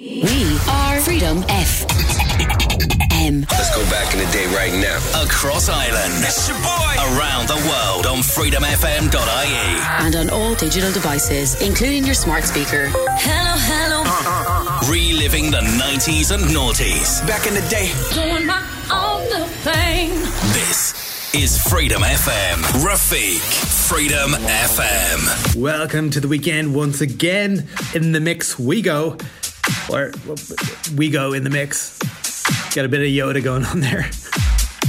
We are Freedom FM. Let's go back in the day right now. Across Ireland. It's your boy. Around the world on freedomfm.ie. And on all digital devices, including your smart speaker. Hello, hello. Uh, uh, uh, Reliving the 90s and noughties. Back in the day. Doing my own thing. This is Freedom FM. Rafiq, Freedom FM. Welcome to the weekend once again. In the mix we go or we go in the mix. Got a bit of Yoda going on there.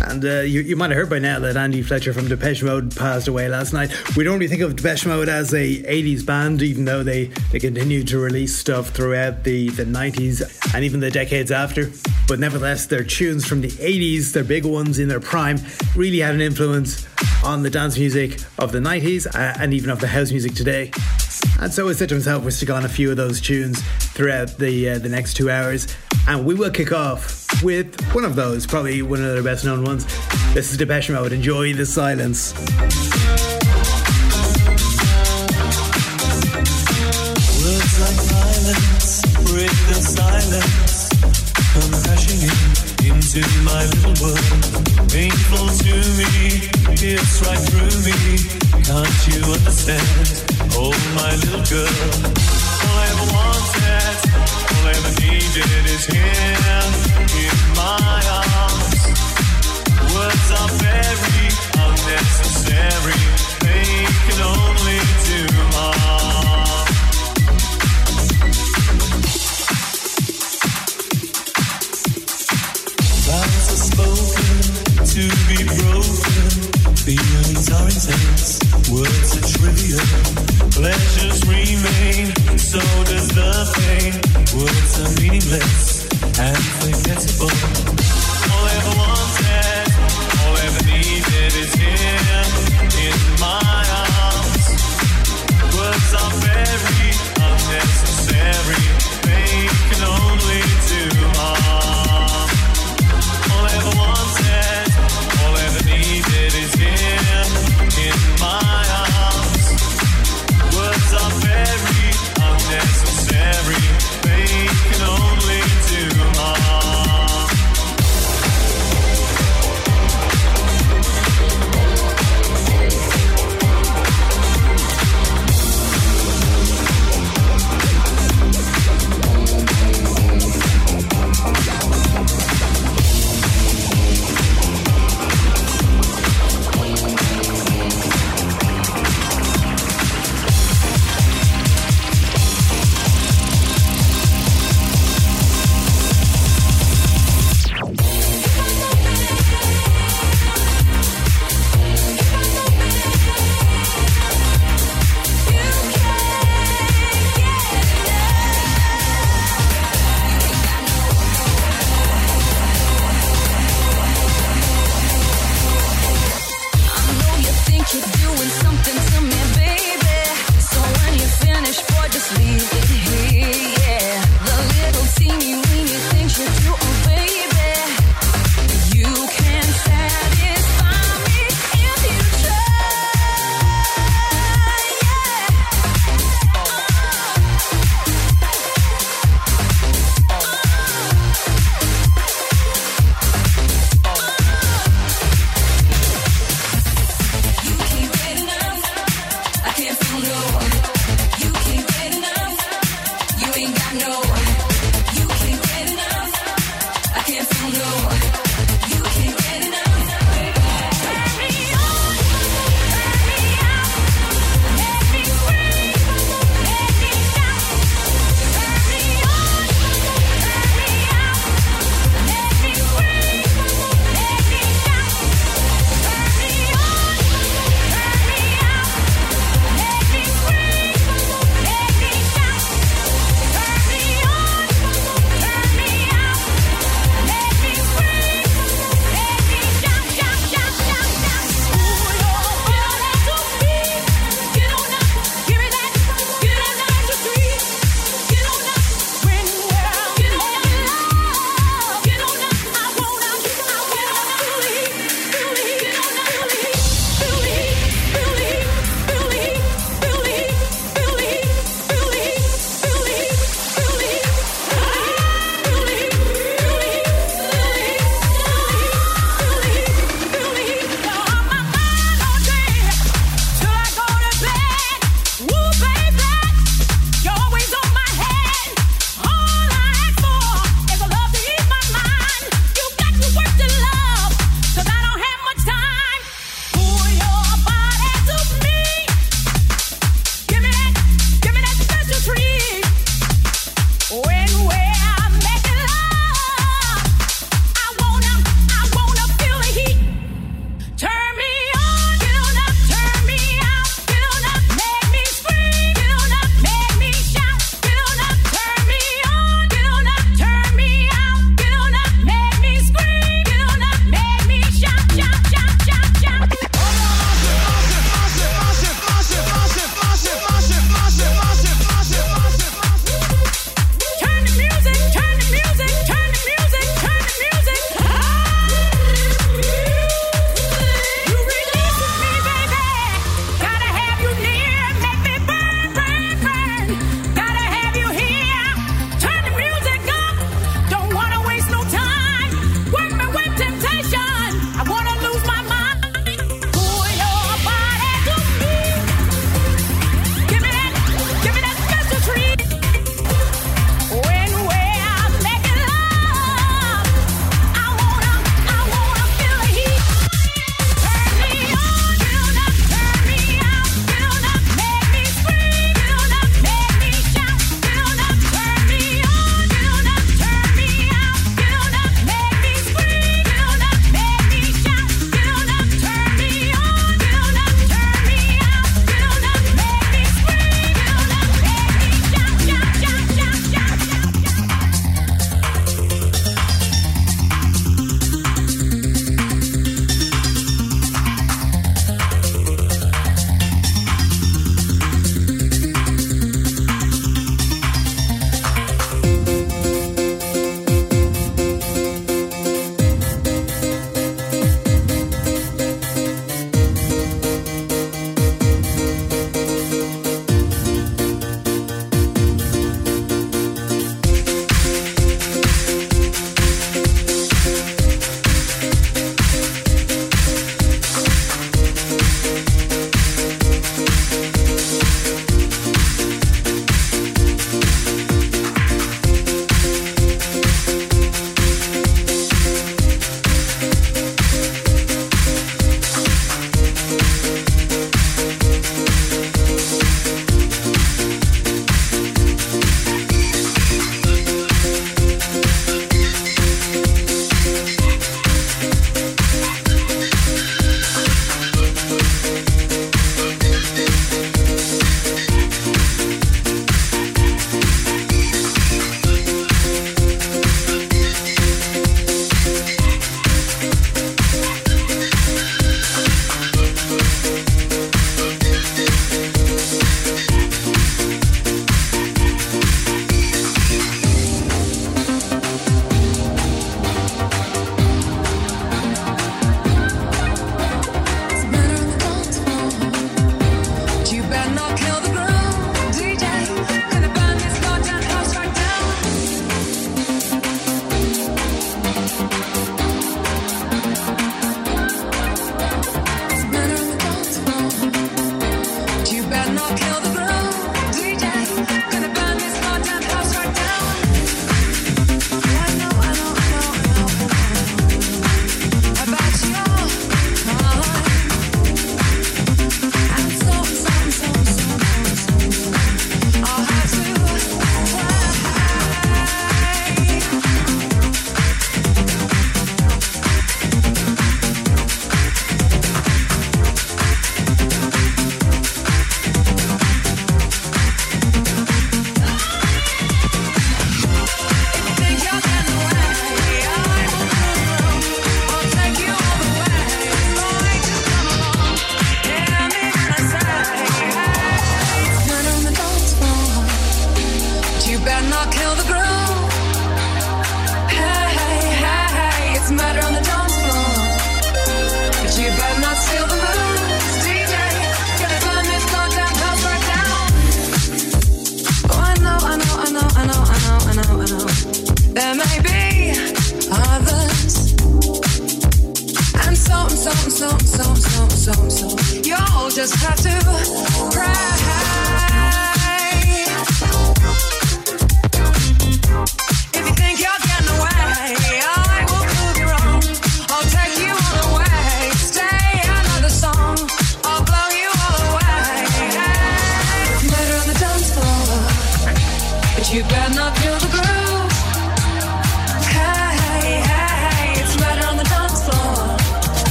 And uh, you, you might have heard by now that Andy Fletcher from Depeche Mode passed away last night. We'd only think of Depeche Mode as a 80s band, even though they, they continued to release stuff throughout the, the 90s and even the decades after. But nevertheless, their tunes from the 80s, their big ones in their prime, really had an influence on the dance music of the 90s uh, and even of the house music today. And so he said to himself, we stick on a few of those tunes throughout the uh, the next two hours, and we will kick off with one of those, probably one of their best known ones. This is Depeche Mode. Enjoy the silence. Words like violence, break the silence, come crashing in. In my little world, painful to me. Right through me. Can't you understand? Oh, my little girl. All I ever wanted, all I ever needed is here in my arms. Words are very unnecessary. They can only do harm. sentence, words are trivial. Pleasures remain, so does the pain. Words are meaningless and forgettable. All I ever wanted, all I ever needed is here in my arms. Words are very unnecessary, they can only do harm.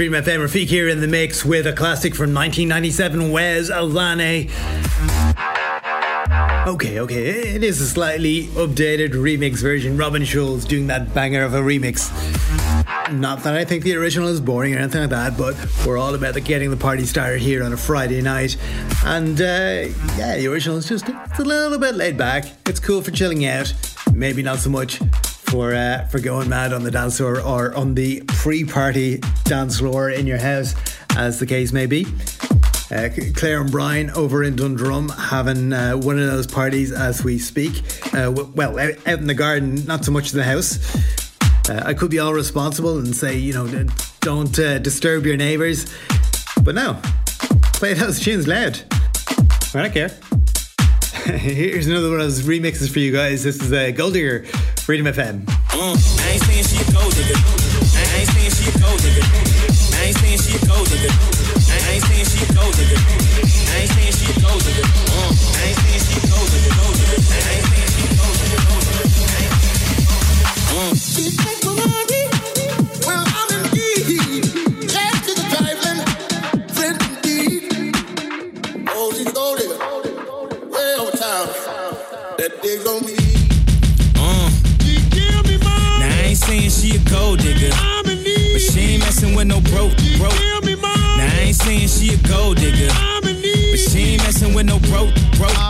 Stream FM Rafiq here in the mix with a classic from 1997, Wes Alane. Okay, okay, it is a slightly updated remix version. Robin Schulz doing that banger of a remix. Not that I think the original is boring or anything like that, but we're all about the getting the party started here on a Friday night. And uh, yeah, the original is just it's a little bit laid back. It's cool for chilling out. Maybe not so much for uh, for going mad on the dance floor or on the pre-party dance floor in your house, as the case may be. Uh, Claire and Brian over in Dundrum having uh, one of those parties as we speak. Uh, well, out, out in the garden, not so much in the house. Uh, I could be all responsible and say, you know, don't uh, disturb your neighbours. But no, play those tunes loud. I don't care. Here's another one of those remixes for you guys. This is uh, Gold Digger, Freedom FM. Uh, I ain't saying she a gold digger. I ain't saying she a gold digger. I ain't saying she a gold digger. A gold digger, but she ain't messing with no broke, broke.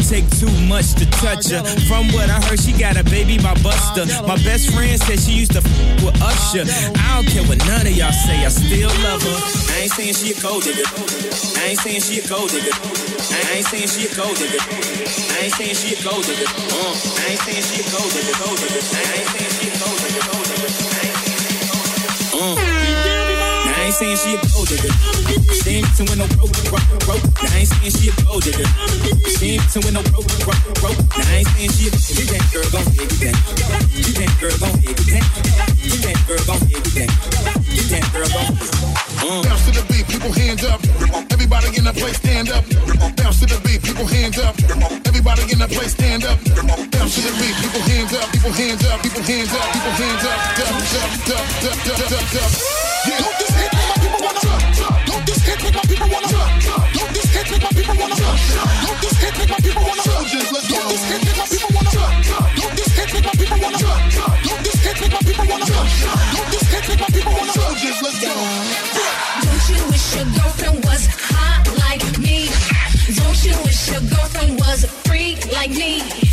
Take too much to touch her. From what I heard, she got a baby by Busta. My best friend said she used to f- with Usher. I don't care what none of y'all say, I still love her. I ain't saying she a gold digger. I ain't saying she a gold digger. I ain't saying she a gold digger. I ain't saying she a gold digger. Uh, I ain't saying she a gold digger. I ain't saying she a gold digger. Ain't saying she a gold digger. She ain't messing with no broke, broke, broke. I ain't saying she a gold digger. She ain't messing with no broke, broke, broke. I ain't saying she a you that girl gon' hit that. You that girl gon' hit that. You that girl gon' hit that. That girl gon' uh. Mm. Bounce to the beat, people hands up. Everybody in the place stand up. Bounce to the beat, people hands up. Everybody in the place stand up. Bounce to the beat, people hands up. People hands up. People hands up. People hands up. Dup, dup, dup, dup, dup, dup, dup. Yeah. Don't this hit make my people wanna Don't this hit make my people wanna Don't this hit make my people wanna Don't this hit make my people wanna Don't this hit make my people wanna Don't this hit make my people wanna Don't this hit make my people wanna Don't this hit make my people wanna Soldiers, let's go. Your girlfriend was a freak like me?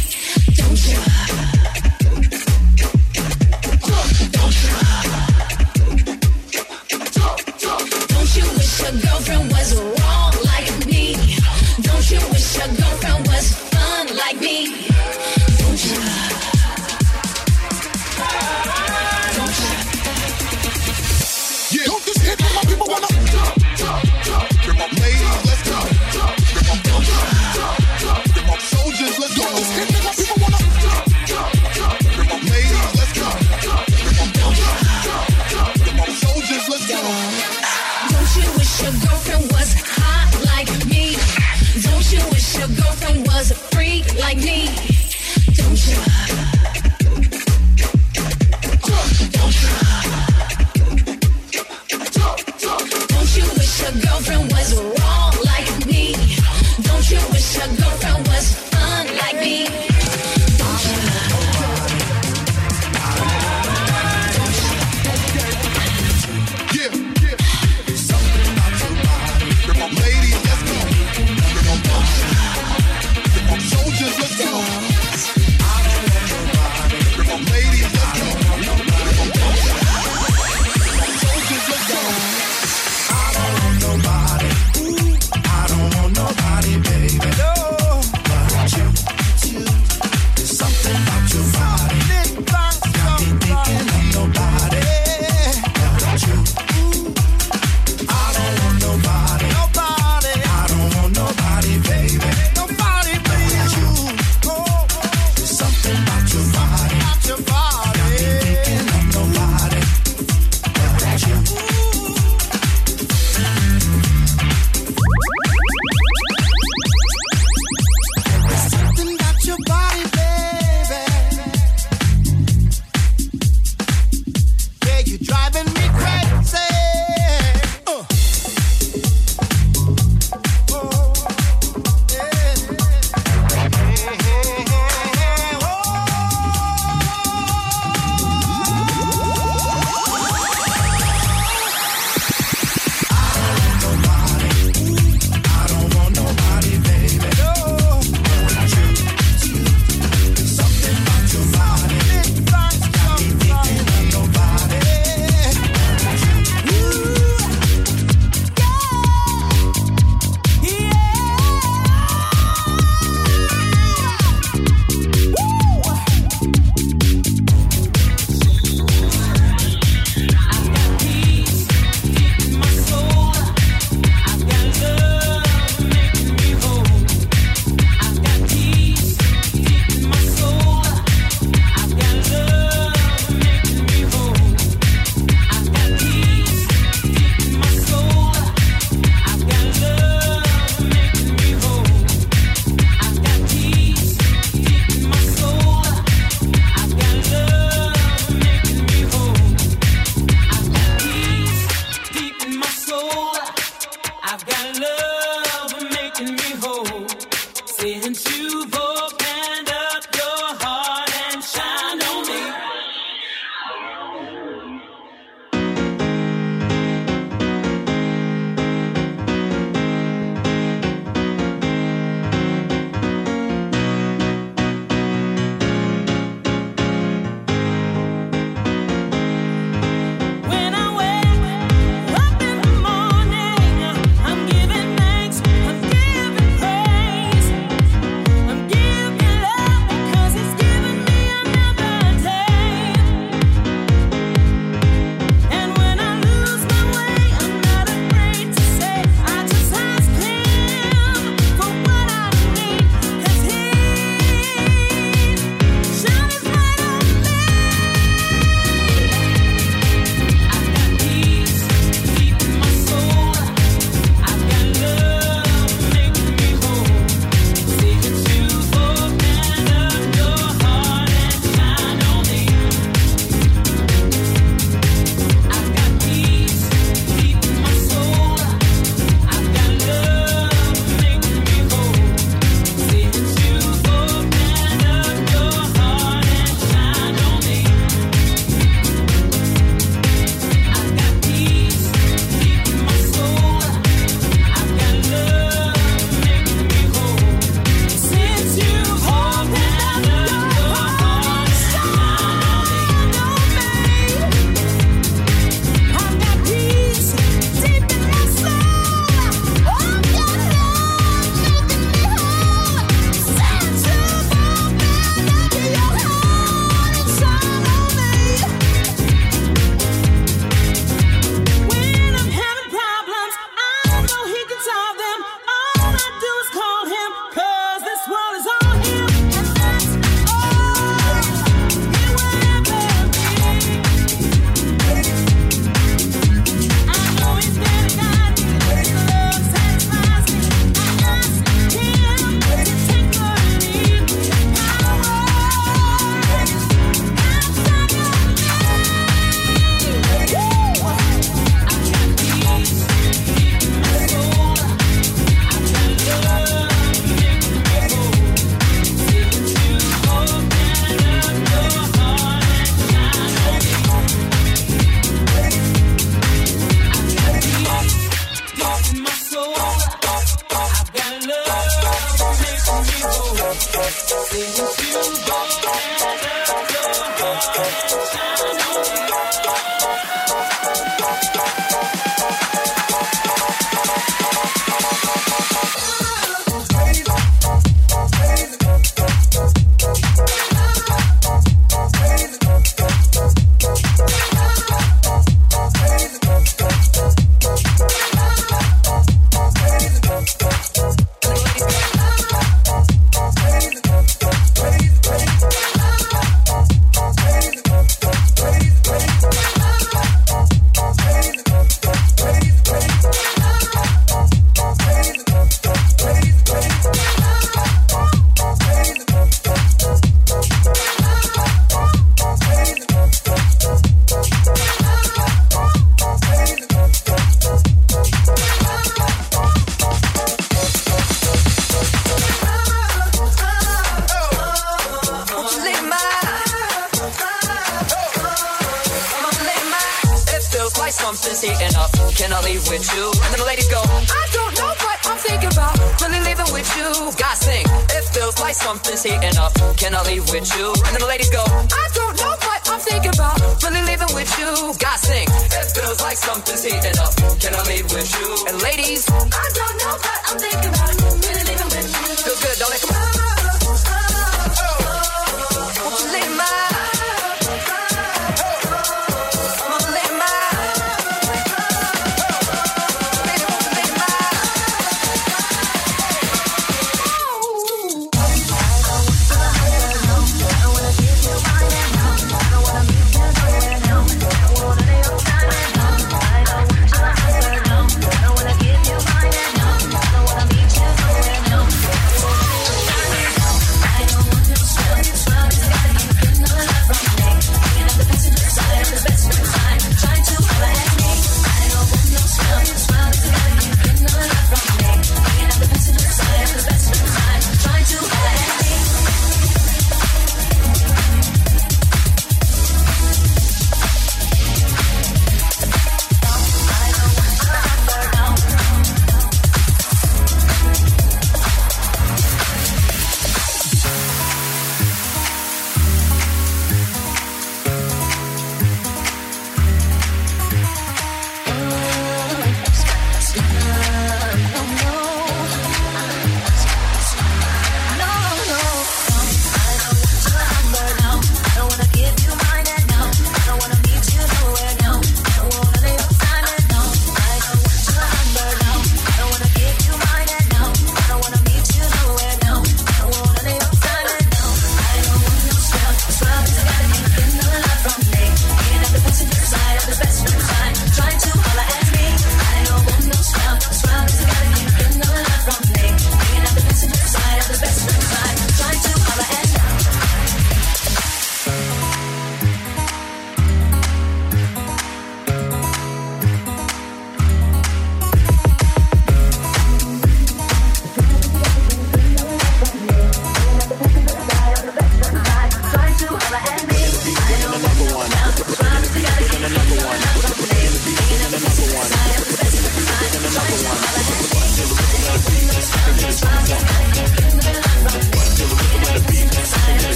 Like something's heating up. Can I leave with you? And then the ladies go, I don't know what I'm thinking about. Really leaving with you. Guys sing. It feels like something's heating up. Can I leave with you? And ladies, I don't know what I'm thinking about. Really leaving with you. Feels good, don't it? Come on.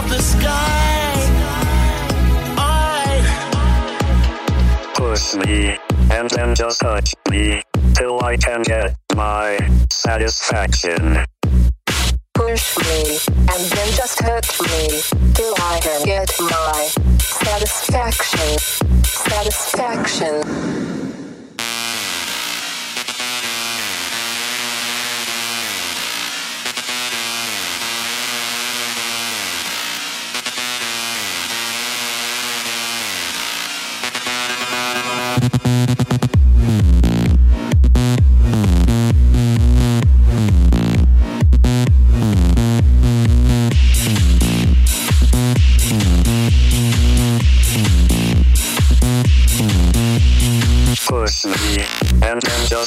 of the sky. I push me and then just touch me till I can get my satisfaction. Push me and then just touch me till I can get my satisfaction. Satisfaction.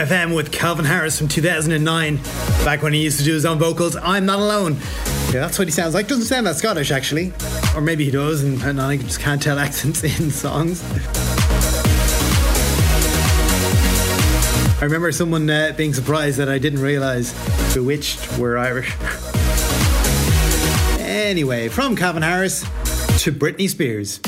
FM with Calvin Harris from 2009, back when he used to do his own vocals. I'm not alone. Yeah, that's what he sounds like. Doesn't sound that Scottish, actually. Or maybe he does, and, and I just can't tell accents in songs. I remember someone uh, being surprised that I didn't realise B*Witched were Irish. anyway, from Calvin Harris to Britney Spears.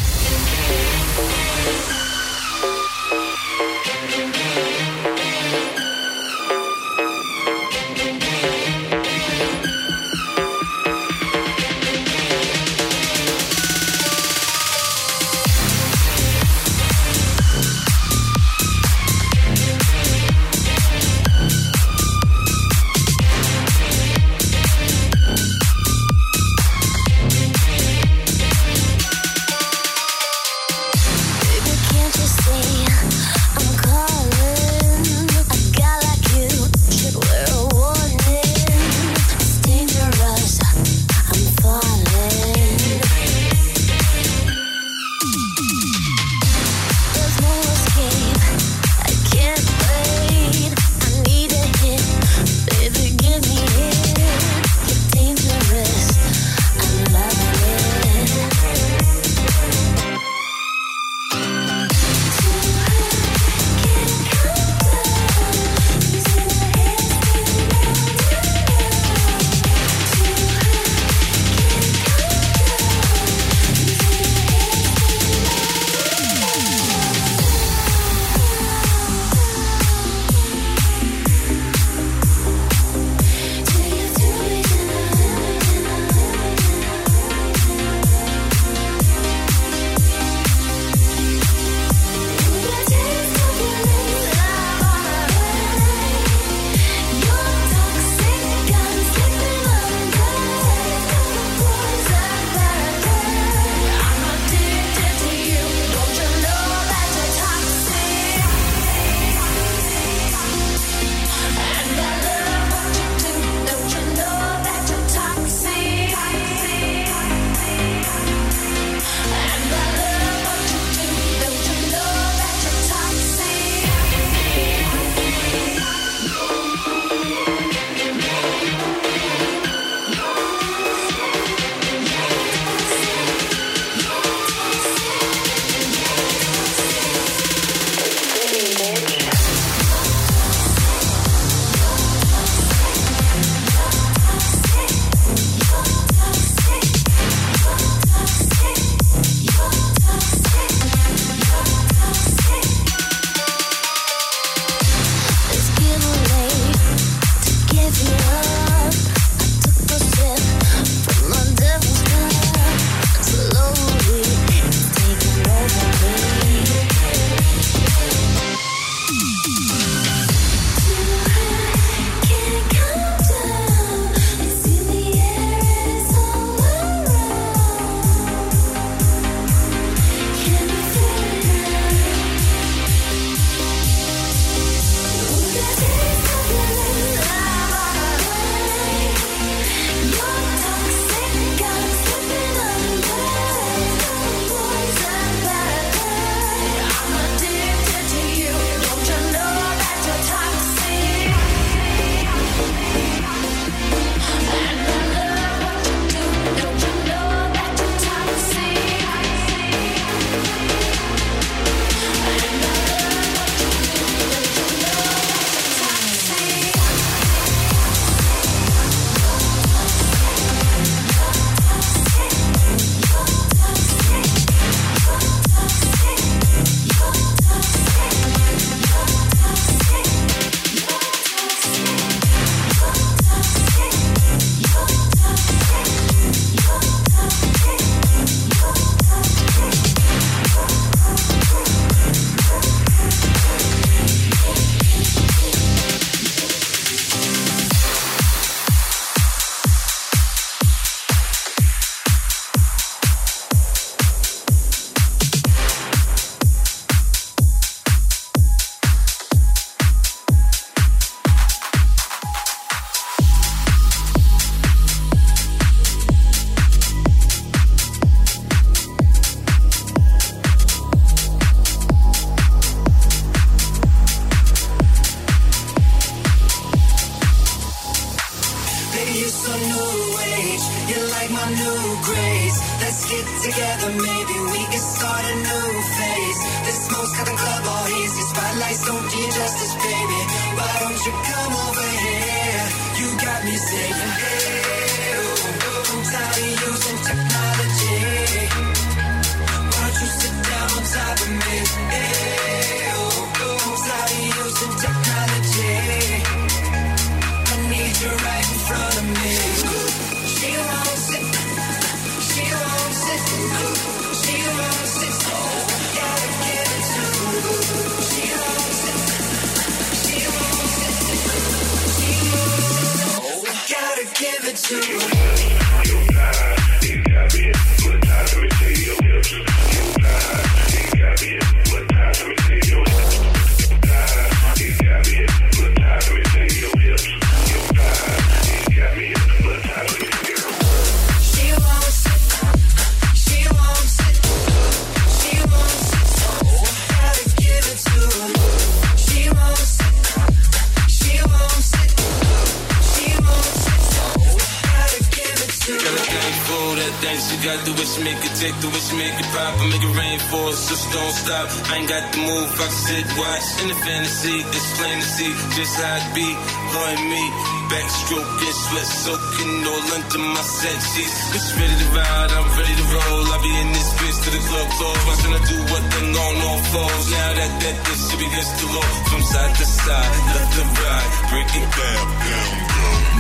Just how it be and me backstroking sweat soaking all into my set sheets it's ready to ride I'm ready to roll. I be in this bitch to the club watching her do what then on all fours now that that this should be against the law from side to side left to right break it down down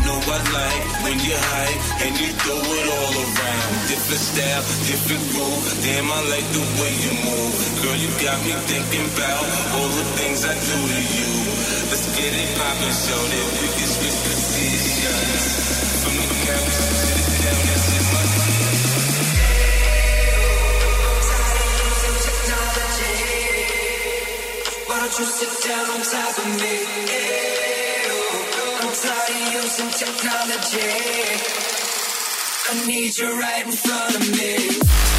know I like when you high and you throw it all around. Different style, different groove. Damn, I like the way you move. Girl, you got me thinking about all the things I do to you. Let's get it poppin', show that we can switch positions. From the couch to the down, that's in my Why don't you sit down on top of me? Hey, tired using technology. I need you right in front of me.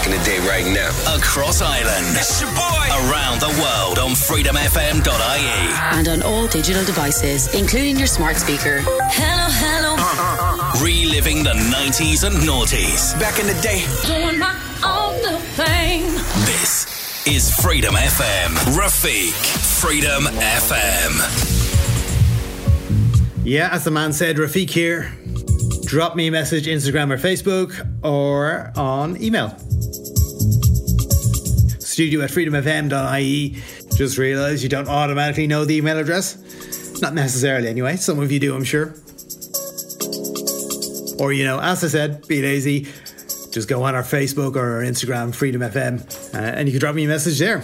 Back in the day right now. Across Ireland. It's your boy. Around the world on freedomfm.ie. And on all digital devices, including your smart speaker. Hello, hello. Reliving the 90s and noughties. Back in the day. Doing my own little thing. This is Freedom FM. Rafiq. Freedom FM. Yeah, as the man said, Rafiq here. Drop me a message, Instagram or Facebook, or on email. Studio at freedomfm.ie. Just realised you don't automatically know the email address. Not necessarily, anyway. Some of you do, I'm sure. Or, you know, as I said, be lazy. Just go on our Facebook or our Instagram, Freedom FM, uh, and you can drop me a message there.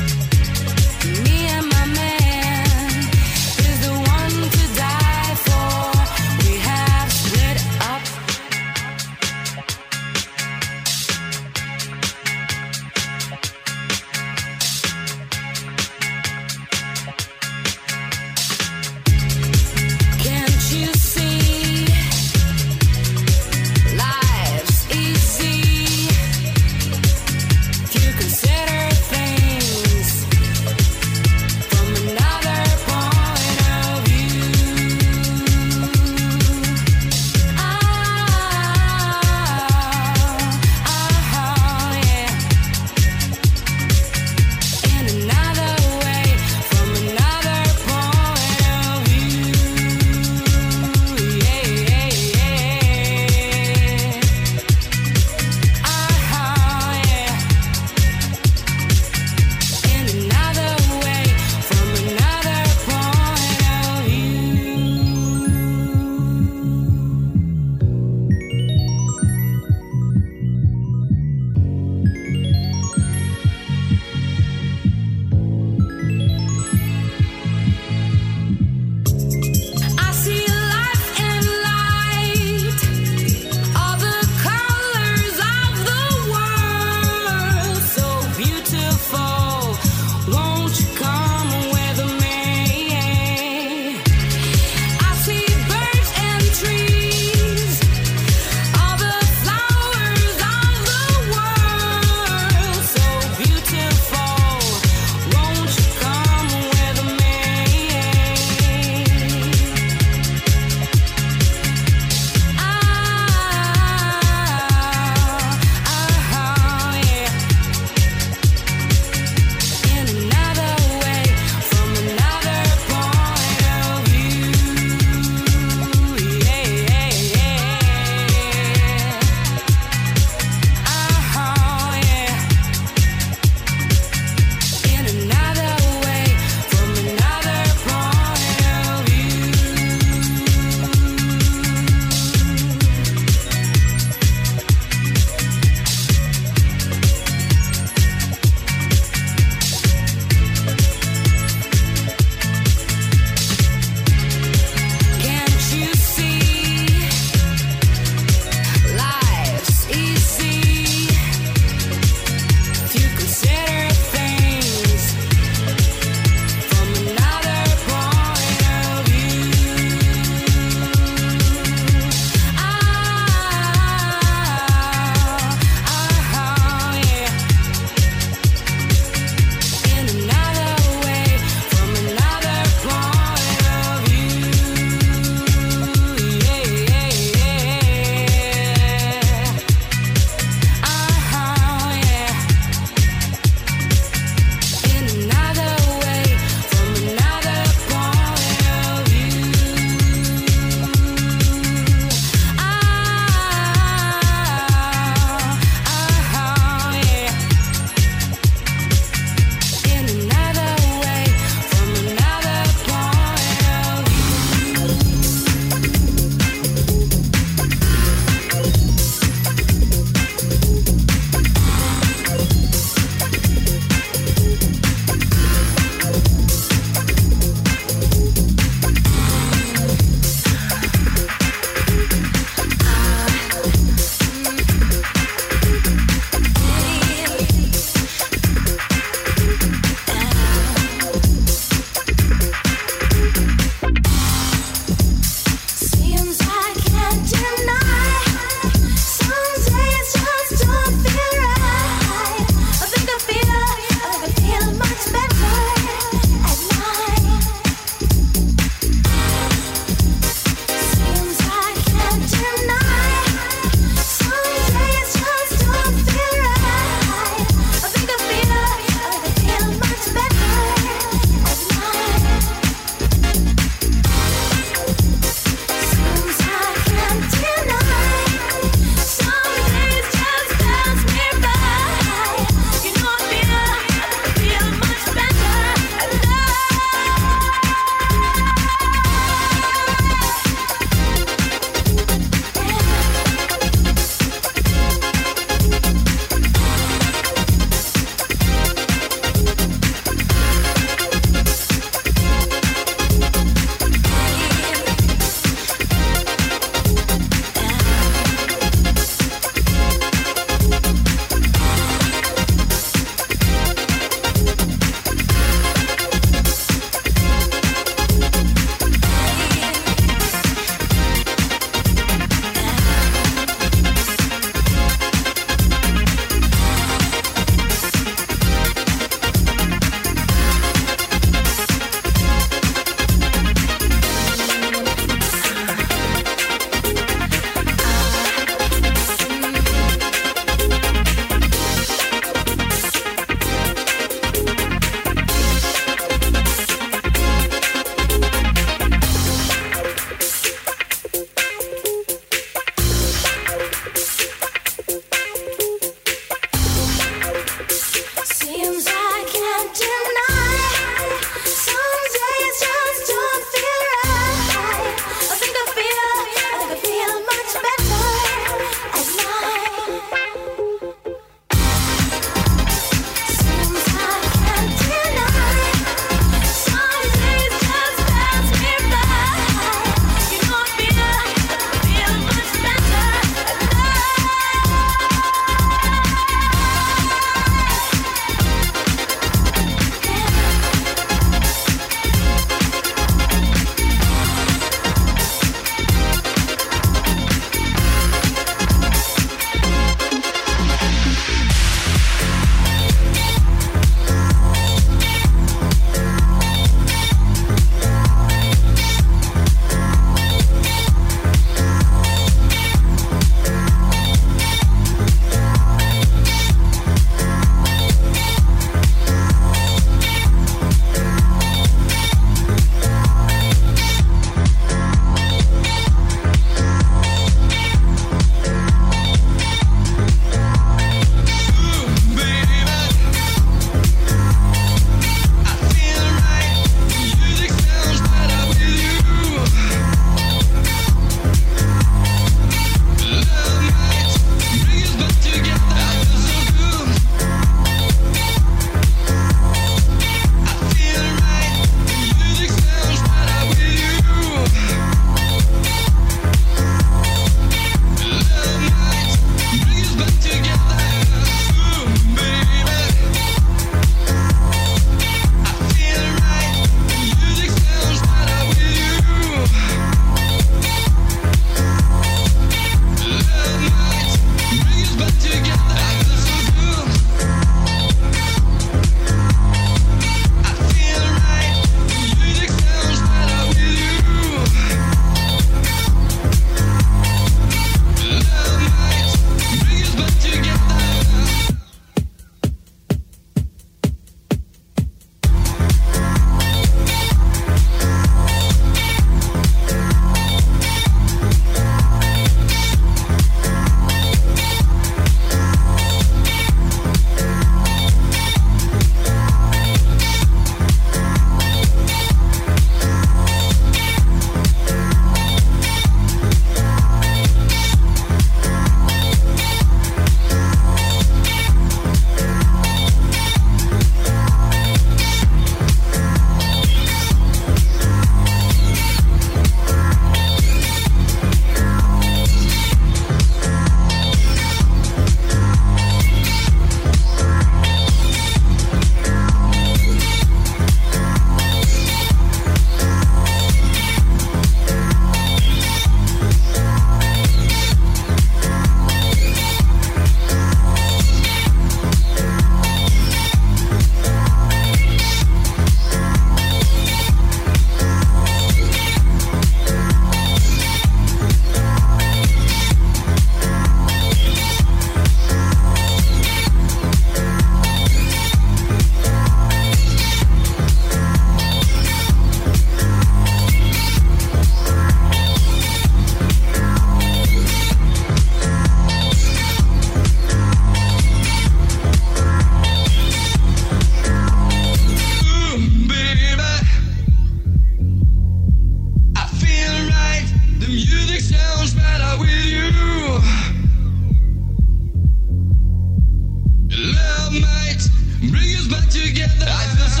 Together.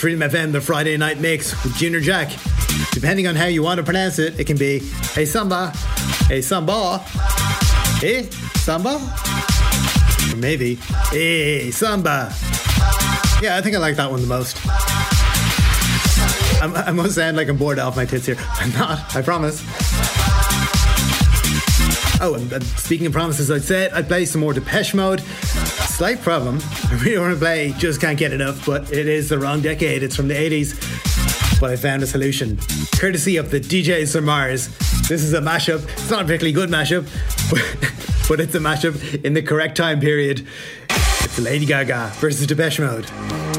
Freedom FM, the Friday night mix with Junior Jack. Depending on how you want to pronounce it, it can be Hey Samba, Hey Samba, Hey Samba, or maybe Hey Samba. Yeah, I think I like that one the most. I'm, I must sound like I'm bored off my tits here. I'm not, I promise. Oh, and, speaking of promises, I said I'd play some more Depeche Mode. Slight problem. I really want to play Just Can't Get Enough, but it is the wrong decade. It's from the 80s. But I found a solution. Courtesy of the DJ Sir Mars. This is a mashup. It's not a particularly good mashup, but, but it's a mashup in the correct time period. It's Lady Gaga versus Depeche Mode.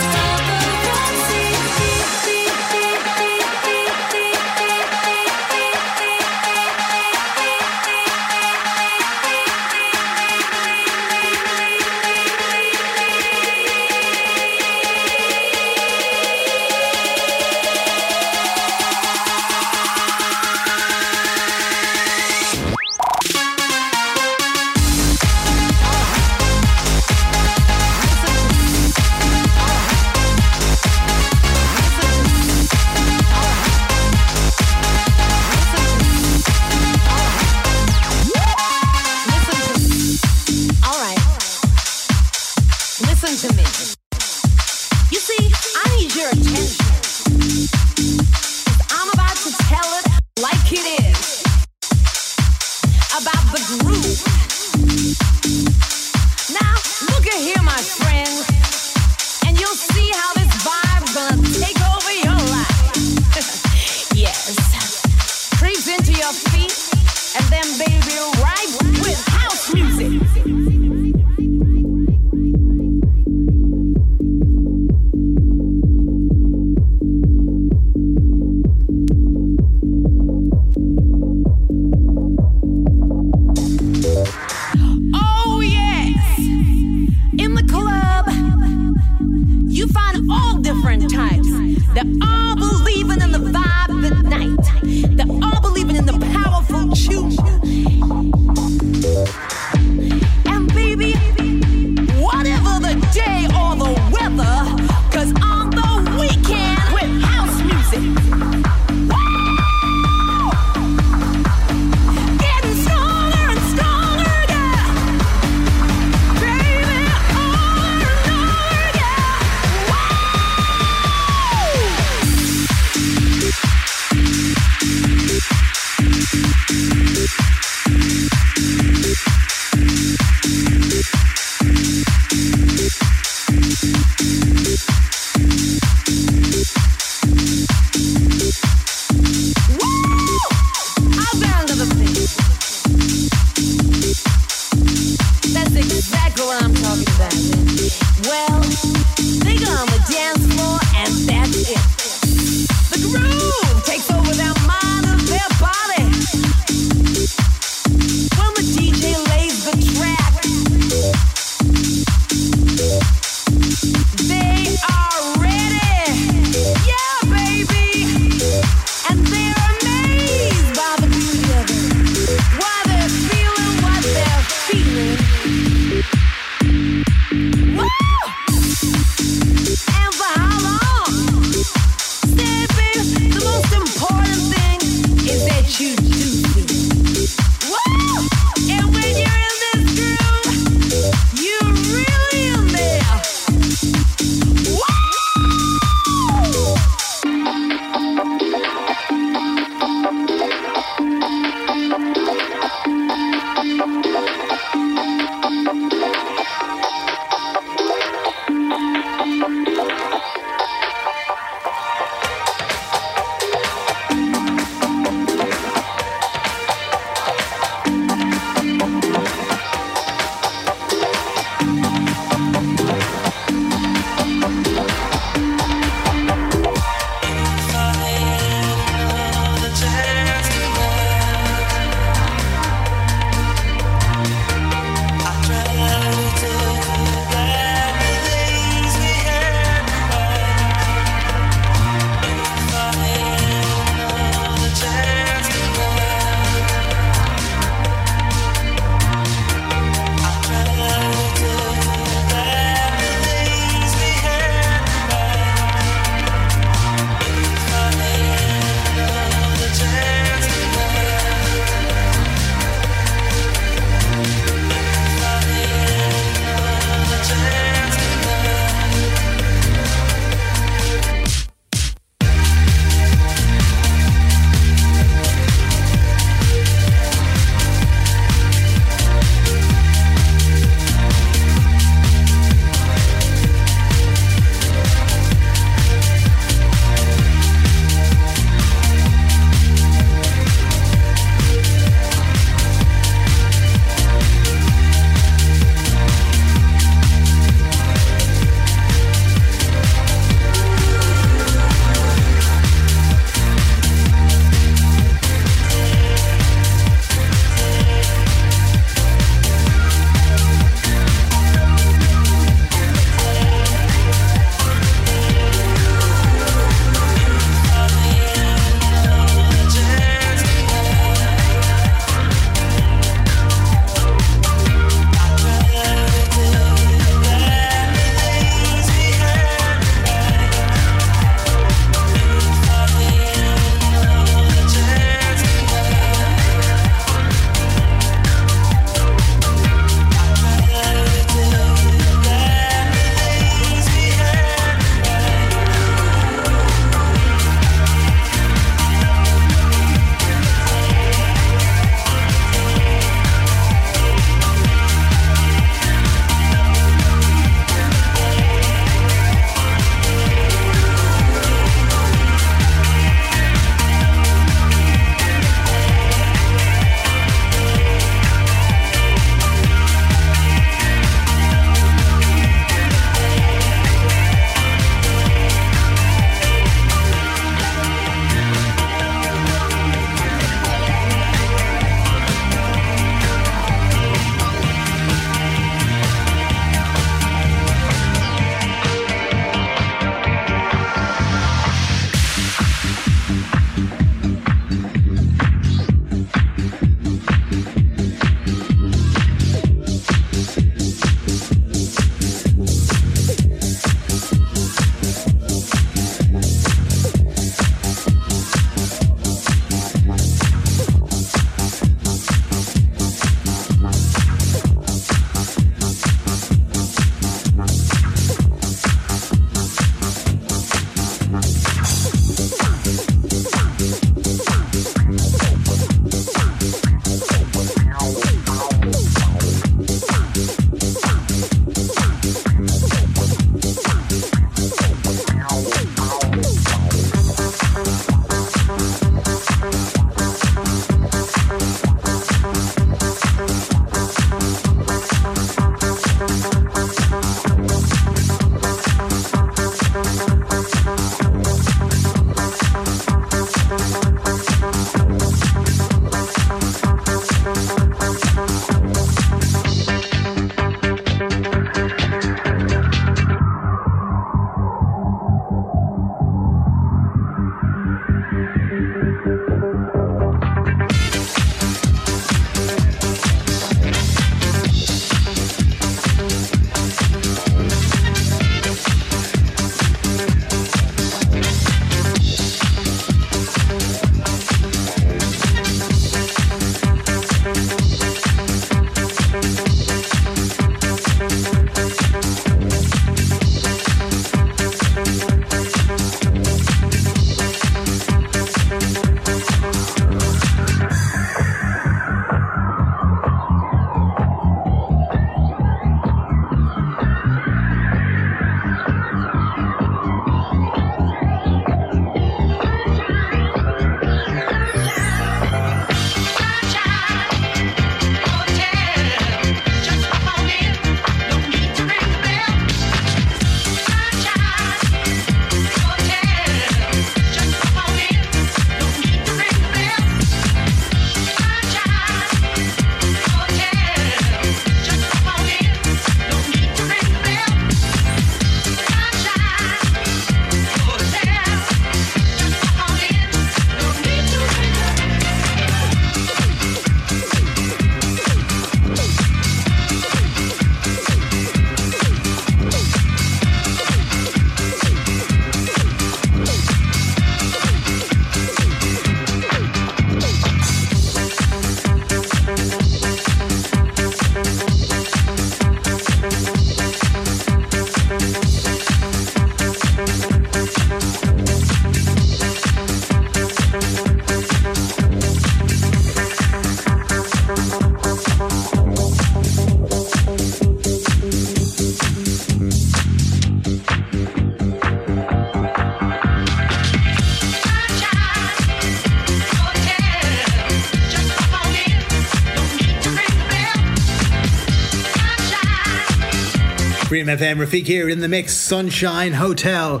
Freedom FM, Rafiq here in the mix, Sunshine Hotel.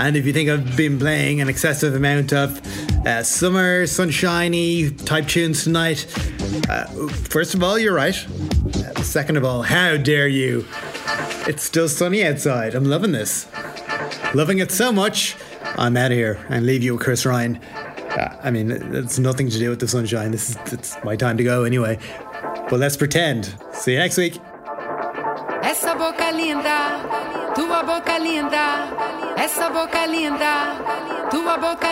And if you think I've been playing an excessive amount of uh, summer, sunshiny type tunes tonight, uh, first of all, you're right. Uh, second of all, how dare you? It's still sunny outside. I'm loving this. Loving it so much, I'm out of here and leave you with Chris Ryan. Uh, I mean, it's nothing to do with the sunshine. This is it's my time to go anyway. But let's pretend. See you next week.